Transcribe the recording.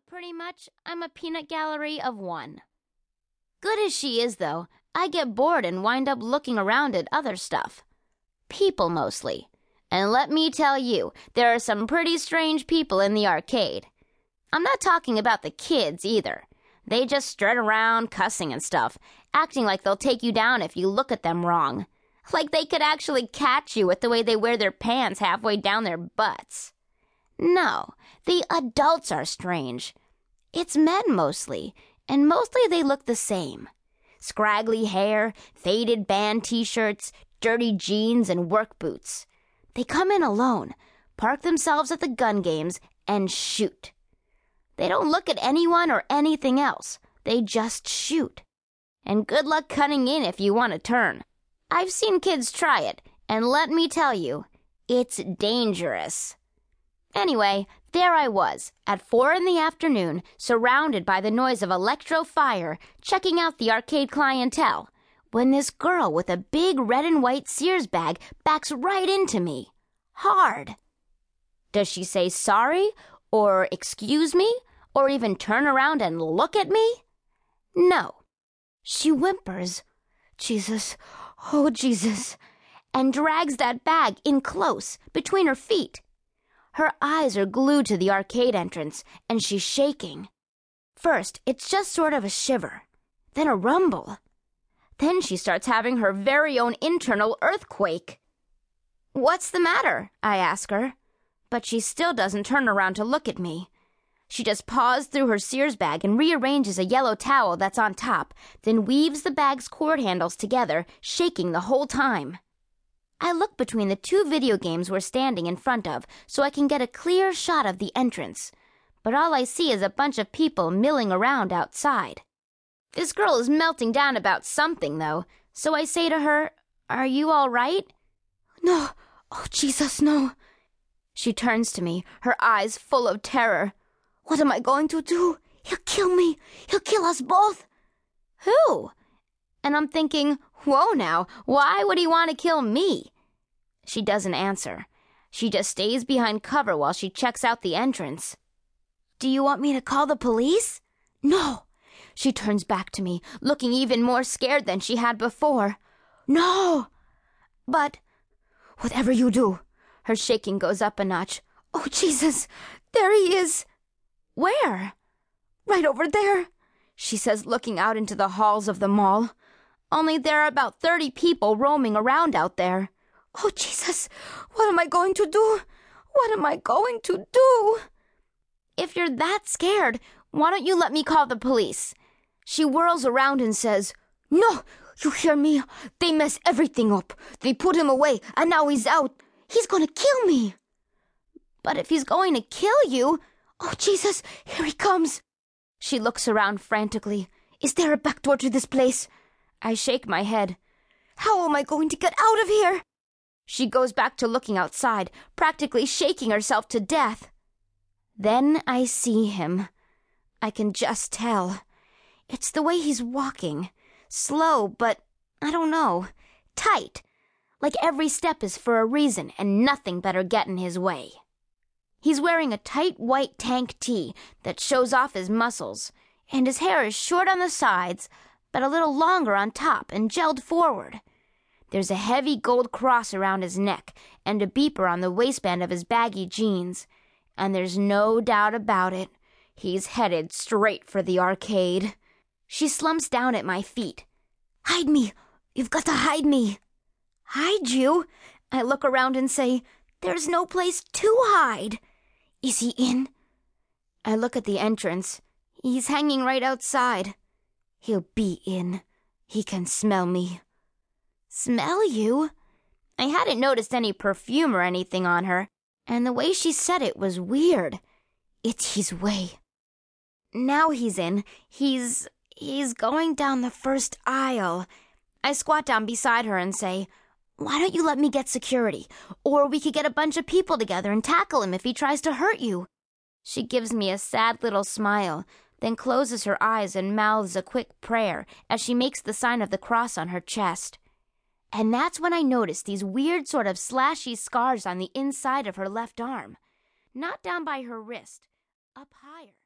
but pretty much I'm a peanut gallery of one. Good as she is, though, I get bored and wind up looking around at other stuff. People mostly. And let me tell you, there are some pretty strange people in the arcade. I'm not talking about the kids either. They just strut around cussing and stuff, acting like they'll take you down if you look at them wrong. Like they could actually catch you with the way they wear their pants halfway down their butts. No, the adults are strange. It's men mostly, and mostly they look the same. Scraggly hair, faded band t shirts, dirty jeans, and work boots. They come in alone, park themselves at the gun games, and shoot. They don't look at anyone or anything else. They just shoot. And good luck cutting in if you want to turn. I've seen kids try it, and let me tell you, it's dangerous. Anyway, there I was, at four in the afternoon, surrounded by the noise of electro fire, checking out the arcade clientele, when this girl with a big red and white Sears bag backs right into me. Hard. Does she say sorry, or excuse me, or even turn around and look at me? No. She whimpers, Jesus, oh Jesus, and drags that bag in close between her feet. Her eyes are glued to the arcade entrance, and she's shaking. First, it's just sort of a shiver, then a rumble. Then she starts having her very own internal earthquake. What's the matter? I ask her. But she still doesn't turn around to look at me. She just paws through her Sears bag and rearranges a yellow towel that's on top, then weaves the bag's cord handles together, shaking the whole time. I look between the two video games we're standing in front of so I can get a clear shot of the entrance. But all I see is a bunch of people milling around outside. This girl is melting down about something, though, so I say to her, Are you all right? No. Oh, Jesus, no. She turns to me, her eyes full of terror. What am I going to do? He'll kill me. He'll kill us both. Who? And I'm thinking, Whoa now, why would he want to kill me? She doesn't answer. She just stays behind cover while she checks out the entrance. Do you want me to call the police? No. She turns back to me, looking even more scared than she had before. No. But, whatever you do, her shaking goes up a notch. Oh, Jesus, there he is. Where? Right over there, she says, looking out into the halls of the mall. Only there are about 30 people roaming around out there. Oh, Jesus, what am I going to do? What am I going to do? If you're that scared, why don't you let me call the police? She whirls around and says, No, you hear me? They mess everything up. They put him away, and now he's out. He's going to kill me. But if he's going to kill you, oh, Jesus, here he comes. She looks around frantically. Is there a back door to this place? I shake my head. How am I going to get out of here? She goes back to looking outside, practically shaking herself to death. Then I see him. I can just tell. It's the way he's walking. Slow, but I don't know. Tight. Like every step is for a reason and nothing better get in his way. He's wearing a tight white tank tee that shows off his muscles, and his hair is short on the sides, but a little longer on top and gelled forward. There's a heavy gold cross around his neck and a beeper on the waistband of his baggy jeans. And there's no doubt about it. He's headed straight for the arcade. She slumps down at my feet. Hide me! You've got to hide me! Hide you? I look around and say, There's no place to hide. Is he in? I look at the entrance. He's hanging right outside. He'll be in. He can smell me. Smell you? I hadn't noticed any perfume or anything on her, and the way she said it was weird. It's his way. Now he's in. He's. he's going down the first aisle. I squat down beside her and say, Why don't you let me get security? Or we could get a bunch of people together and tackle him if he tries to hurt you. She gives me a sad little smile, then closes her eyes and mouths a quick prayer as she makes the sign of the cross on her chest. And that's when I noticed these weird sort of slashy scars on the inside of her left arm. Not down by her wrist, up higher.